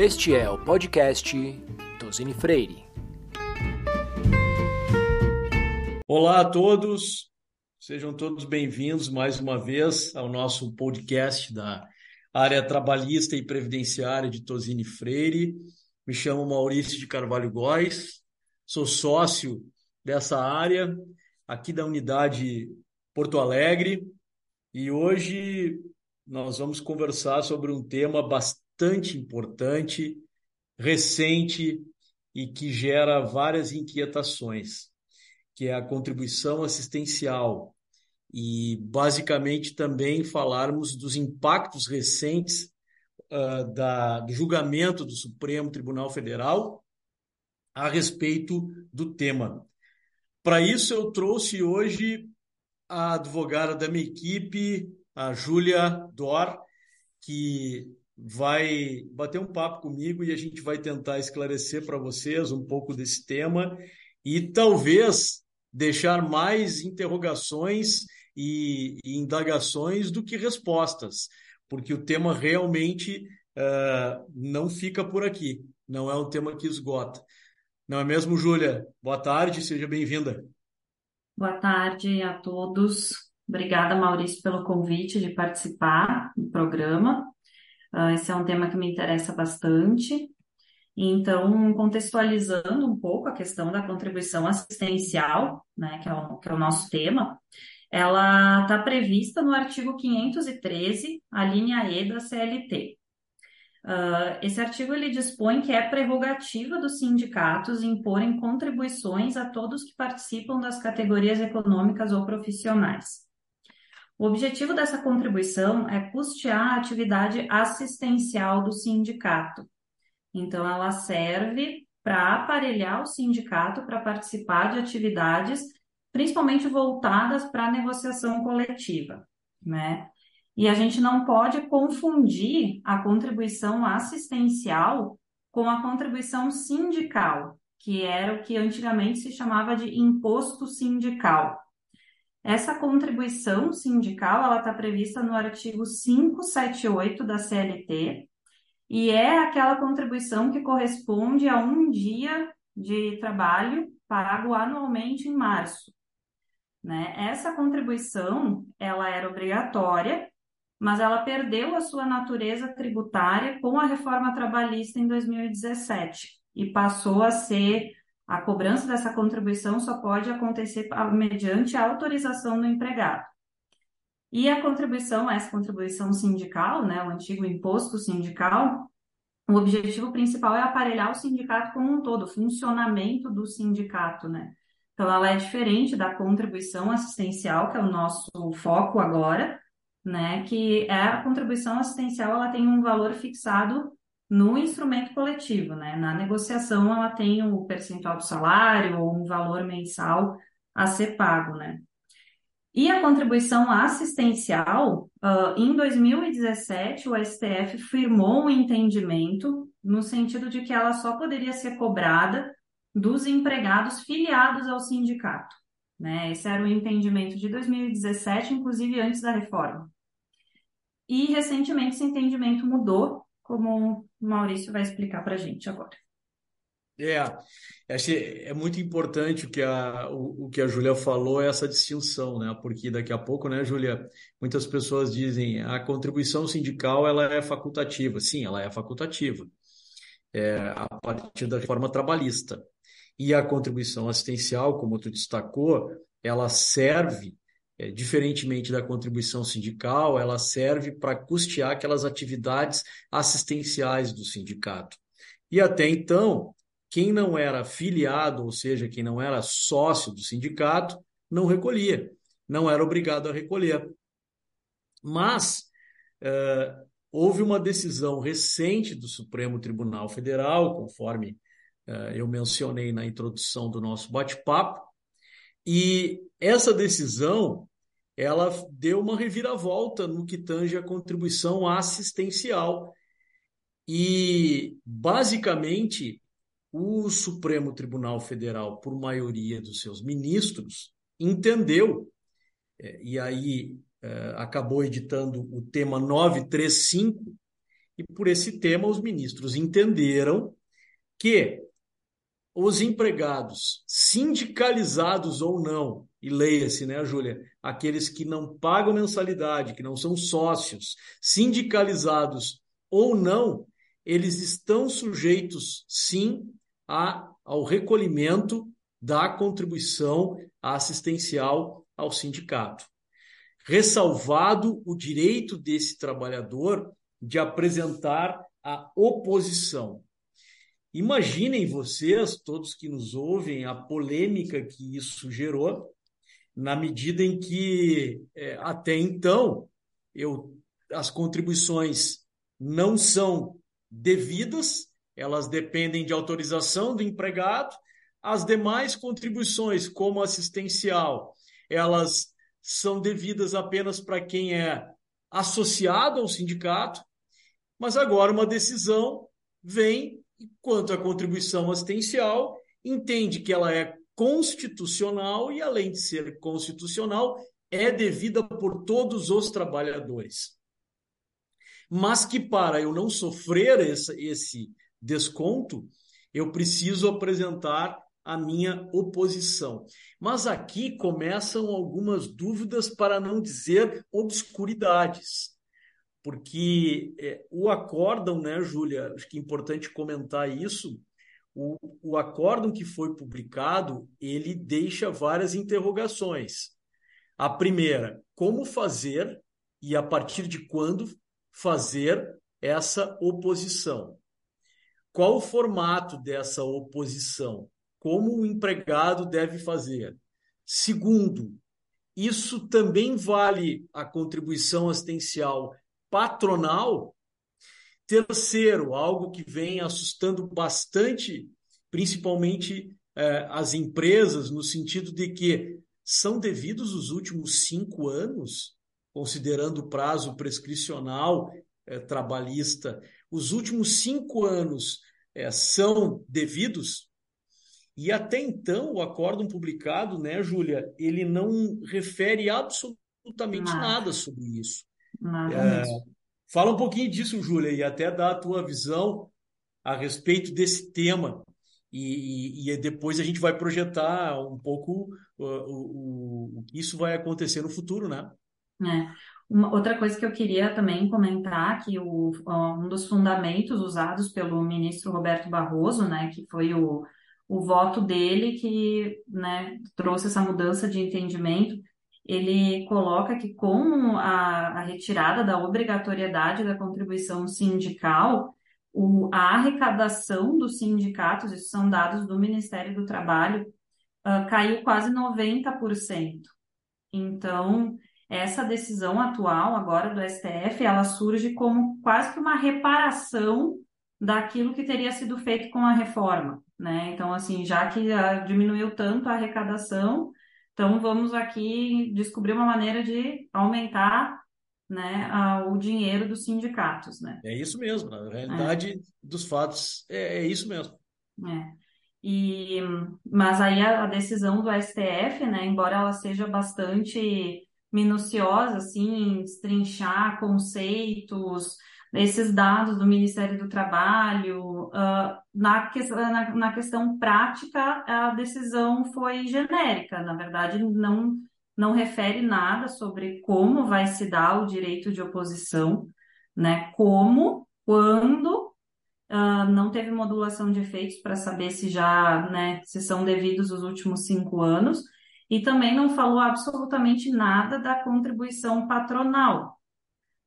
Este é o podcast Tosini Freire. Olá a todos, sejam todos bem-vindos mais uma vez ao nosso podcast da área trabalhista e previdenciária de Tosini Freire. Me chamo Maurício de Carvalho Góes, sou sócio dessa área aqui da unidade Porto Alegre e hoje nós vamos conversar sobre um tema bastante importante, recente e que gera várias inquietações, que é a contribuição assistencial e basicamente também falarmos dos impactos recentes uh, da, do julgamento do Supremo Tribunal Federal a respeito do tema. Para isso, eu trouxe hoje a advogada da minha equipe, a Júlia Dor, que vai bater um papo comigo e a gente vai tentar esclarecer para vocês um pouco desse tema e talvez deixar mais interrogações e, e indagações do que respostas, porque o tema realmente uh, não fica por aqui, não é um tema que esgota. Não é mesmo, Júlia? Boa tarde, seja bem-vinda. Boa tarde a todos. Obrigada, Maurício, pelo convite de participar do programa. Uh, esse é um tema que me interessa bastante. Então, contextualizando um pouco a questão da contribuição assistencial, né, que é o, que é o nosso tema, ela está prevista no artigo 513, a linha E da CLT. Uh, ah, esse artigo ele dispõe que é prerrogativa dos sindicatos imporem contribuições a todos que participam das categorias econômicas ou profissionais. O objetivo dessa contribuição é custear a atividade assistencial do sindicato. Então, ela serve para aparelhar o sindicato para participar de atividades, principalmente voltadas para a negociação coletiva, né? E a gente não pode confundir a contribuição assistencial com a contribuição sindical, que era o que antigamente se chamava de imposto sindical. Essa contribuição sindical ela está prevista no artigo 578 da CLT e é aquela contribuição que corresponde a um dia de trabalho pago anualmente em março. Né? Essa contribuição ela era obrigatória, mas ela perdeu a sua natureza tributária com a reforma trabalhista em 2017 e passou a ser a cobrança dessa contribuição só pode acontecer mediante a autorização do empregado. E a contribuição, essa contribuição sindical, né, o antigo imposto sindical, o objetivo principal é aparelhar o sindicato como um todo, o funcionamento do sindicato, né? Então, ela é diferente da contribuição assistencial, que é o nosso foco agora, né? Que é a contribuição assistencial, ela tem um valor fixado no instrumento coletivo, né? Na negociação, ela tem o percentual do salário ou um valor mensal a ser pago, né? E a contribuição assistencial, uh, em 2017, o STF firmou um entendimento no sentido de que ela só poderia ser cobrada dos empregados filiados ao sindicato. Né? Esse era o entendimento de 2017, inclusive antes da reforma. E recentemente esse entendimento mudou como o Maurício vai explicar para a gente agora. É, é muito importante o que a, o, o que a Júlia falou, essa distinção, né? Porque daqui a pouco, né, Júlia, muitas pessoas dizem a contribuição sindical ela é facultativa. Sim, ela é facultativa. É, a partir da reforma trabalhista. E a contribuição assistencial, como tu destacou, ela serve é, diferentemente da contribuição sindical, ela serve para custear aquelas atividades assistenciais do sindicato. E até então, quem não era filiado, ou seja, quem não era sócio do sindicato, não recolhia, não era obrigado a recolher. Mas é, houve uma decisão recente do Supremo Tribunal Federal, conforme é, eu mencionei na introdução do nosso bate-papo, e essa decisão ela deu uma reviravolta no que tange a contribuição assistencial. E, basicamente, o Supremo Tribunal Federal, por maioria dos seus ministros, entendeu, é, e aí é, acabou editando o tema 935, e por esse tema os ministros entenderam que os empregados, sindicalizados ou não, e leia-se, né, Júlia? Aqueles que não pagam mensalidade, que não são sócios, sindicalizados ou não, eles estão sujeitos, sim, a, ao recolhimento da contribuição assistencial ao sindicato. Ressalvado o direito desse trabalhador de apresentar a oposição. Imaginem vocês, todos que nos ouvem, a polêmica que isso gerou, na medida em que é, até então eu, as contribuições não são devidas, elas dependem de autorização do empregado, as demais contribuições, como assistencial, elas são devidas apenas para quem é associado ao sindicato, mas agora uma decisão vem quanto à contribuição assistencial, entende que ela é constitucional e, além de ser constitucional, é devida por todos os trabalhadores. Mas que para eu não sofrer essa, esse desconto, eu preciso apresentar a minha oposição. Mas aqui começam algumas dúvidas, para não dizer obscuridades porque é, o acórdão, né, Júlia? Acho que é importante comentar isso. O, o acórdão que foi publicado, ele deixa várias interrogações. A primeira, como fazer e a partir de quando fazer essa oposição? Qual o formato dessa oposição? Como o empregado deve fazer? Segundo, isso também vale a contribuição assistencial patronal. Terceiro, algo que vem assustando bastante, principalmente eh, as empresas, no sentido de que são devidos os últimos cinco anos, considerando o prazo prescricional eh, trabalhista, os últimos cinco anos eh, são devidos. E até então, o acórdão publicado, né, Júlia, ele não refere absolutamente nada, nada sobre isso. É, fala um pouquinho disso, Júlia, e até dá a tua visão a respeito desse tema. E, e, e depois a gente vai projetar um pouco o, o, o, que isso vai acontecer no futuro, né? É. Uma, outra coisa que eu queria também comentar, que o, um dos fundamentos usados pelo ministro Roberto Barroso, né, que foi o, o voto dele que né, trouxe essa mudança de entendimento, ele coloca que com a, a retirada da obrigatoriedade da contribuição sindical, o, a arrecadação dos sindicatos, isso são dados do Ministério do Trabalho, uh, caiu quase 90%. Então, essa decisão atual agora do STF, ela surge como quase que uma reparação daquilo que teria sido feito com a reforma, né? Então, assim, já que uh, diminuiu tanto a arrecadação, então, vamos aqui descobrir uma maneira de aumentar né, a, o dinheiro dos sindicatos. Né? É isso mesmo, na realidade é. dos fatos, é, é, isso mesmo. É. E, mas aí a, a, decisão do STF, né, embora ela seja bastante minuciosa, assim, destrinchar conceitos, esses dados do Ministério do Trabalho, uh, na, que, na, na, questão prática, a decisão foi genérica, na verdade, não, não refere nada sobre como vai se dar o direito de oposição, né? Como, quando, uh, não teve modulação de efeitos para saber se já, né, se são devidos os últimos cinco anos, e também não falou absolutamente nada da contribuição patronal,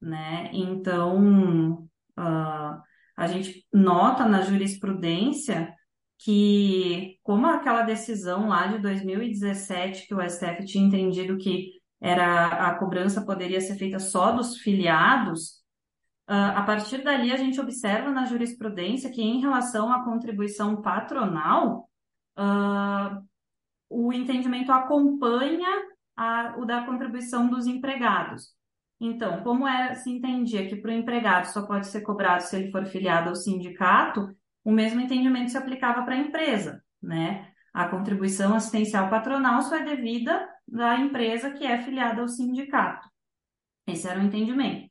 né? Então, uh, a gente nota na jurisprudência que, como aquela decisão lá de 2017, que o STF tinha entendido que era a cobrança poderia ser feita só dos filiados, uh, a partir dali a gente observa na jurisprudência que, em relação à contribuição patronal, uh, o entendimento acompanha a, o da contribuição dos empregados. Então, como é, se entendia que para o empregado só pode ser cobrado se ele for filiado ao sindicato, o mesmo entendimento se aplicava para a empresa, né? A contribuição assistencial patronal só é devida da empresa que é filiada ao sindicato. Esse era o entendimento.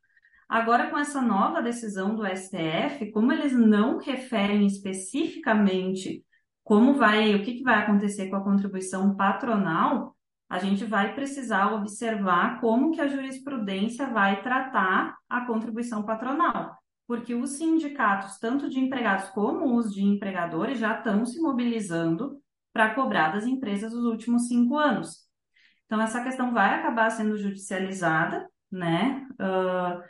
Agora, com essa nova decisão do STF, como eles não referem especificamente como vai, o que, que vai acontecer com a contribuição patronal, a gente vai precisar observar como que a jurisprudência vai tratar a contribuição patronal, porque os sindicatos, tanto de empregados como os de empregadores, já estão se mobilizando para cobrar das empresas os últimos cinco anos. Então, essa questão vai acabar sendo judicializada, né? Uh,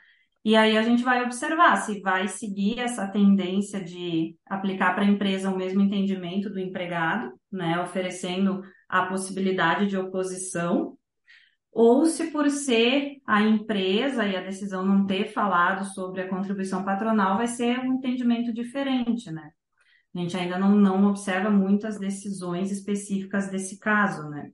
e aí a gente vai observar se vai seguir essa tendência de aplicar para a empresa o mesmo entendimento do empregado, né, oferecendo a possibilidade de oposição, ou se por ser a empresa e a decisão não ter falado sobre a contribuição patronal, vai ser um entendimento diferente, né? A gente ainda não, não observa muitas decisões específicas desse caso, né?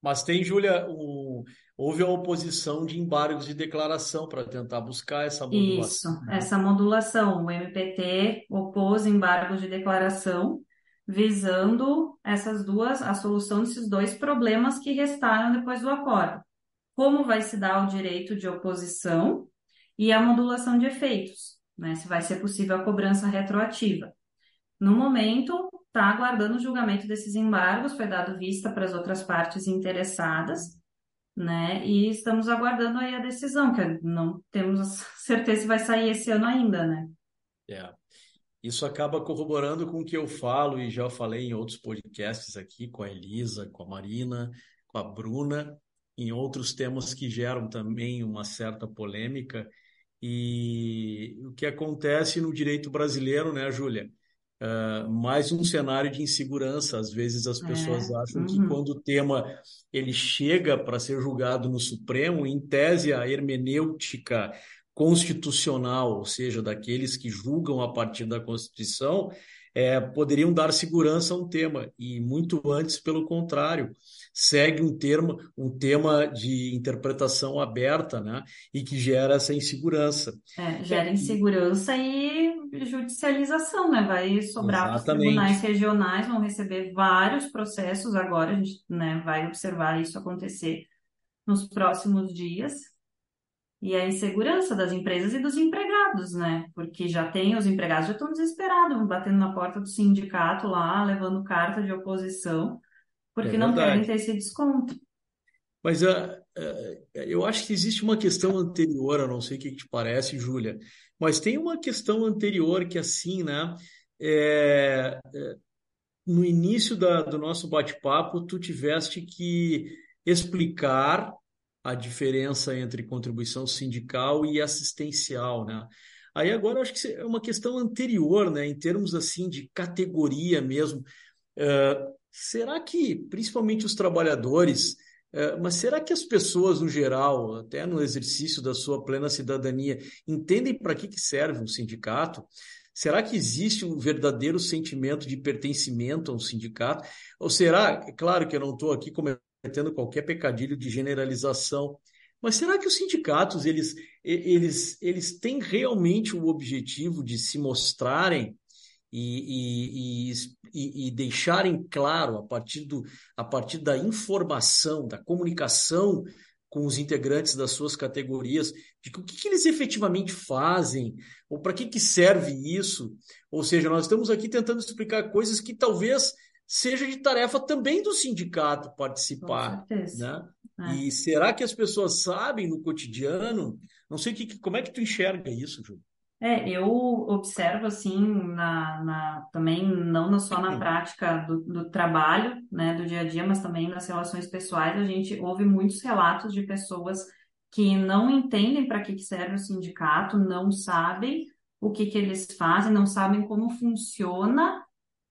Mas tem, Júlia, um, houve a oposição de embargos de declaração para tentar buscar essa modulação. Isso, né? essa modulação. O MPT opôs embargos de declaração, visando essas duas, a solução desses dois problemas que restaram depois do acordo. Como vai se dar o direito de oposição e a modulação de efeitos, né? Se vai ser possível a cobrança retroativa. No momento, está aguardando o julgamento desses embargos, foi dado vista para as outras partes interessadas, né? E estamos aguardando aí a decisão, que não temos certeza se vai sair esse ano ainda, né? É. Isso acaba corroborando com o que eu falo e já falei em outros podcasts aqui com a Elisa, com a Marina, com a Bruna, em outros temas que geram também uma certa polêmica. E o que acontece no direito brasileiro, né, Júlia? Uh, mais um cenário de insegurança. Às vezes as pessoas é, acham uhum. que quando o tema ele chega para ser julgado no Supremo, em tese a hermenêutica constitucional, ou seja, daqueles que julgam a partir da Constituição, é, poderiam dar segurança a um tema, e muito antes, pelo contrário, segue um termo, um tema de interpretação aberta, né, e que gera essa insegurança. É, gera insegurança e judicialização, né, vai sobrar para os tribunais regionais, vão receber vários processos. Agora, a gente, né, vai observar isso acontecer nos próximos dias, e a insegurança das empresas e dos empregados, né? Porque já tem, os empregados já estão desesperados, batendo na porta do sindicato lá, levando carta de oposição, porque é não querem ter esse desconto. Mas uh, uh, eu acho que existe uma questão anterior, eu não sei o que te parece, Júlia, mas tem uma questão anterior que, assim, né? É, é, no início da, do nosso bate-papo, tu tiveste que explicar a diferença entre contribuição sindical e assistencial, né? Aí agora acho que é uma questão anterior, né? Em termos assim de categoria mesmo. Uh, será que, principalmente os trabalhadores, uh, mas será que as pessoas no geral, até no exercício da sua plena cidadania, entendem para que, que serve um sindicato? Será que existe um verdadeiro sentimento de pertencimento a um sindicato? Ou será, é claro que eu não estou aqui comentando cometendo qualquer pecadilho de generalização. Mas será que os sindicatos eles, eles, eles têm realmente o objetivo de se mostrarem e, e, e, e, deixarem claro, a partir, do, a partir da informação, da comunicação com os integrantes das suas categorias, de o que, que eles efetivamente fazem, ou para que, que serve isso? Ou seja, nós estamos aqui tentando explicar coisas que talvez seja de tarefa também do sindicato participar. Né? É. E será que as pessoas sabem no cotidiano? Não sei que, como é que tu enxerga isso, Júlio? É, eu observo assim, na, na, também não só na prática do, do, trabalho, né, do dia a dia, mas também nas relações pessoais, a gente ouve muitos relatos de pessoas que não entendem para que, que serve o sindicato, não sabem o que, que eles fazem, não sabem como funciona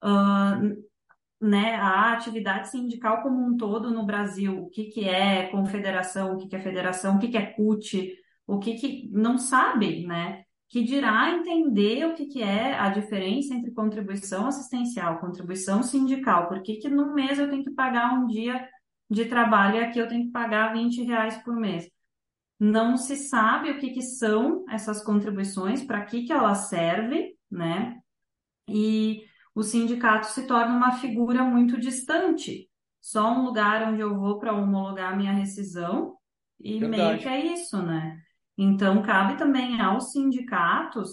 uh, né, a atividade sindical como um todo no Brasil, o que, que é confederação, o que, que é federação, o que, que é CUT, o que, que não sabe, né? Que dirá entender o que, que é a diferença entre contribuição assistencial, contribuição sindical, por que, que no mês eu tenho que pagar um dia de trabalho e aqui eu tenho que pagar 20 reais por mês. Não se sabe o que, que são essas contribuições, para que, que elas servem, né? E o sindicato se torna uma figura muito distante. Só um lugar onde eu vou para homologar minha rescisão e Verdade. meio que é isso, né? Então, cabe também aos sindicatos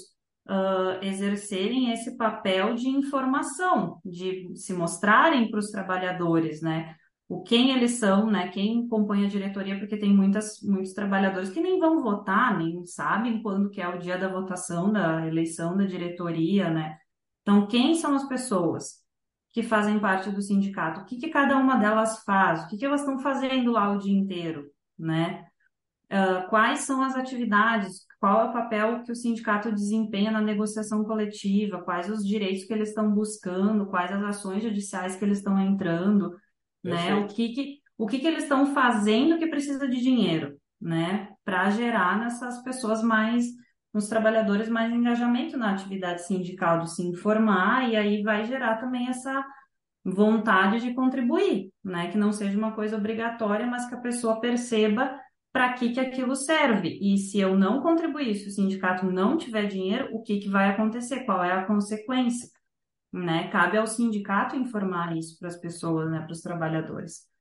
uh, exercerem esse papel de informação, de se mostrarem para os trabalhadores, né? O quem eles são, né? Quem compõe a diretoria, porque tem muitas, muitos trabalhadores que nem vão votar, nem sabem quando que é o dia da votação da eleição da diretoria, né? Então, quem são as pessoas que fazem parte do sindicato? O que, que cada uma delas faz? O que, que elas estão fazendo lá o dia inteiro, né? Uh, quais são as atividades, qual é o papel que o sindicato desempenha na negociação coletiva, quais os direitos que eles estão buscando, quais as ações judiciais que eles estão entrando, né? O que que, o que que eles estão fazendo que precisa de dinheiro, né? Para gerar nessas pessoas mais, nos trabalhadores mais engajamento na atividade sindical, de se informar, e aí vai gerar também essa vontade de contribuir, né? Que não seja uma coisa obrigatória, mas que a pessoa perceba para que, que aquilo serve. E se eu não contribuir, se o sindicato não tiver dinheiro, o que, que vai acontecer? Qual é a consequência? Né? Cabe ao sindicato informar isso para as pessoas, né? para os trabalhadores.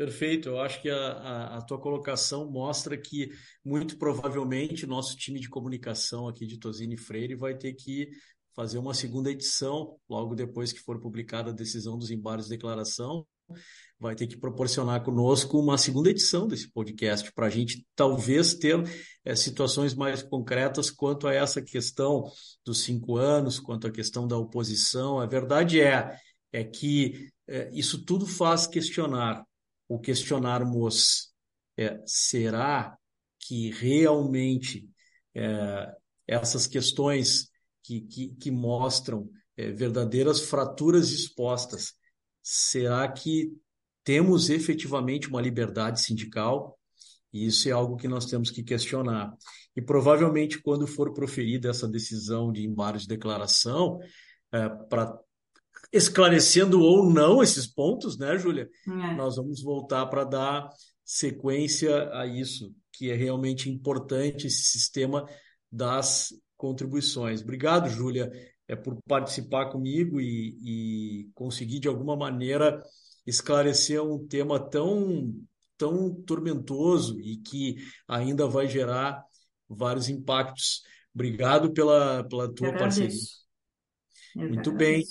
Perfeito, eu acho que a, a, a, tua colocação mostra que muito provavelmente nosso time de comunicação aqui de Tosini Freire vai ter que fazer uma segunda edição logo depois que for publicada a decisão dos embargos de declaração vai ter que proporcionar conosco uma segunda edição desse podcast para a gente talvez ter é, situações mais concretas quanto a essa questão dos cinco anos, quanto à questão da oposição. A verdade é, é que é, isso tudo faz questionar, o questionarmos é, será que realmente essas questões que, que, que mostram verdadeiras fraturas expostas será que temos efetivamente uma liberdade sindical? E isso é algo que nós temos que questionar. E provavelmente, quando for proferida essa decisão de embargo de declaração, é, para esclarecendo ou não esses pontos, né, Júlia? É. Nós vamos voltar para dar sequência a isso, que é realmente importante esse sistema das contribuições. Obrigado, Júlia é, por participar comigo e, e conseguir, de alguma maneira, esclarecer um tema tão, tão tormentoso e que ainda vai gerar vários impactos. Obrigado pela, pela tua parceria. Muito bem.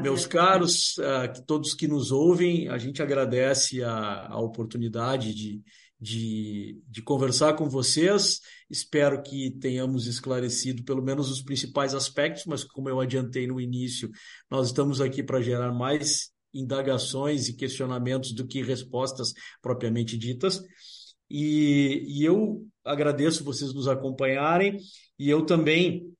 Meus caros, uh, todos que nos ouvem, a gente agradece a, a oportunidade de, de, de conversar com vocês. Espero que tenhamos esclarecido pelo menos os principais aspectos, mas como eu adiantei no início, nós estamos aqui para gerar mais indagações e questionamentos do que respostas propriamente ditas. E, e eu agradeço vocês nos acompanharem e eu também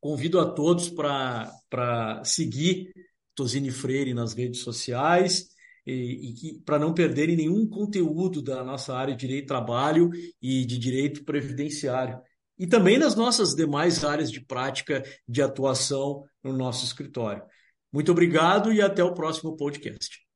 convido a todos para seguir Tosini Freire nas redes sociais e, e para não perderem nenhum conteúdo da nossa área de direito trabalho e de direito previdenciário. E também nas nossas demais áreas de prática de atuação no nosso escritório. Muito obrigado e até o próximo podcast.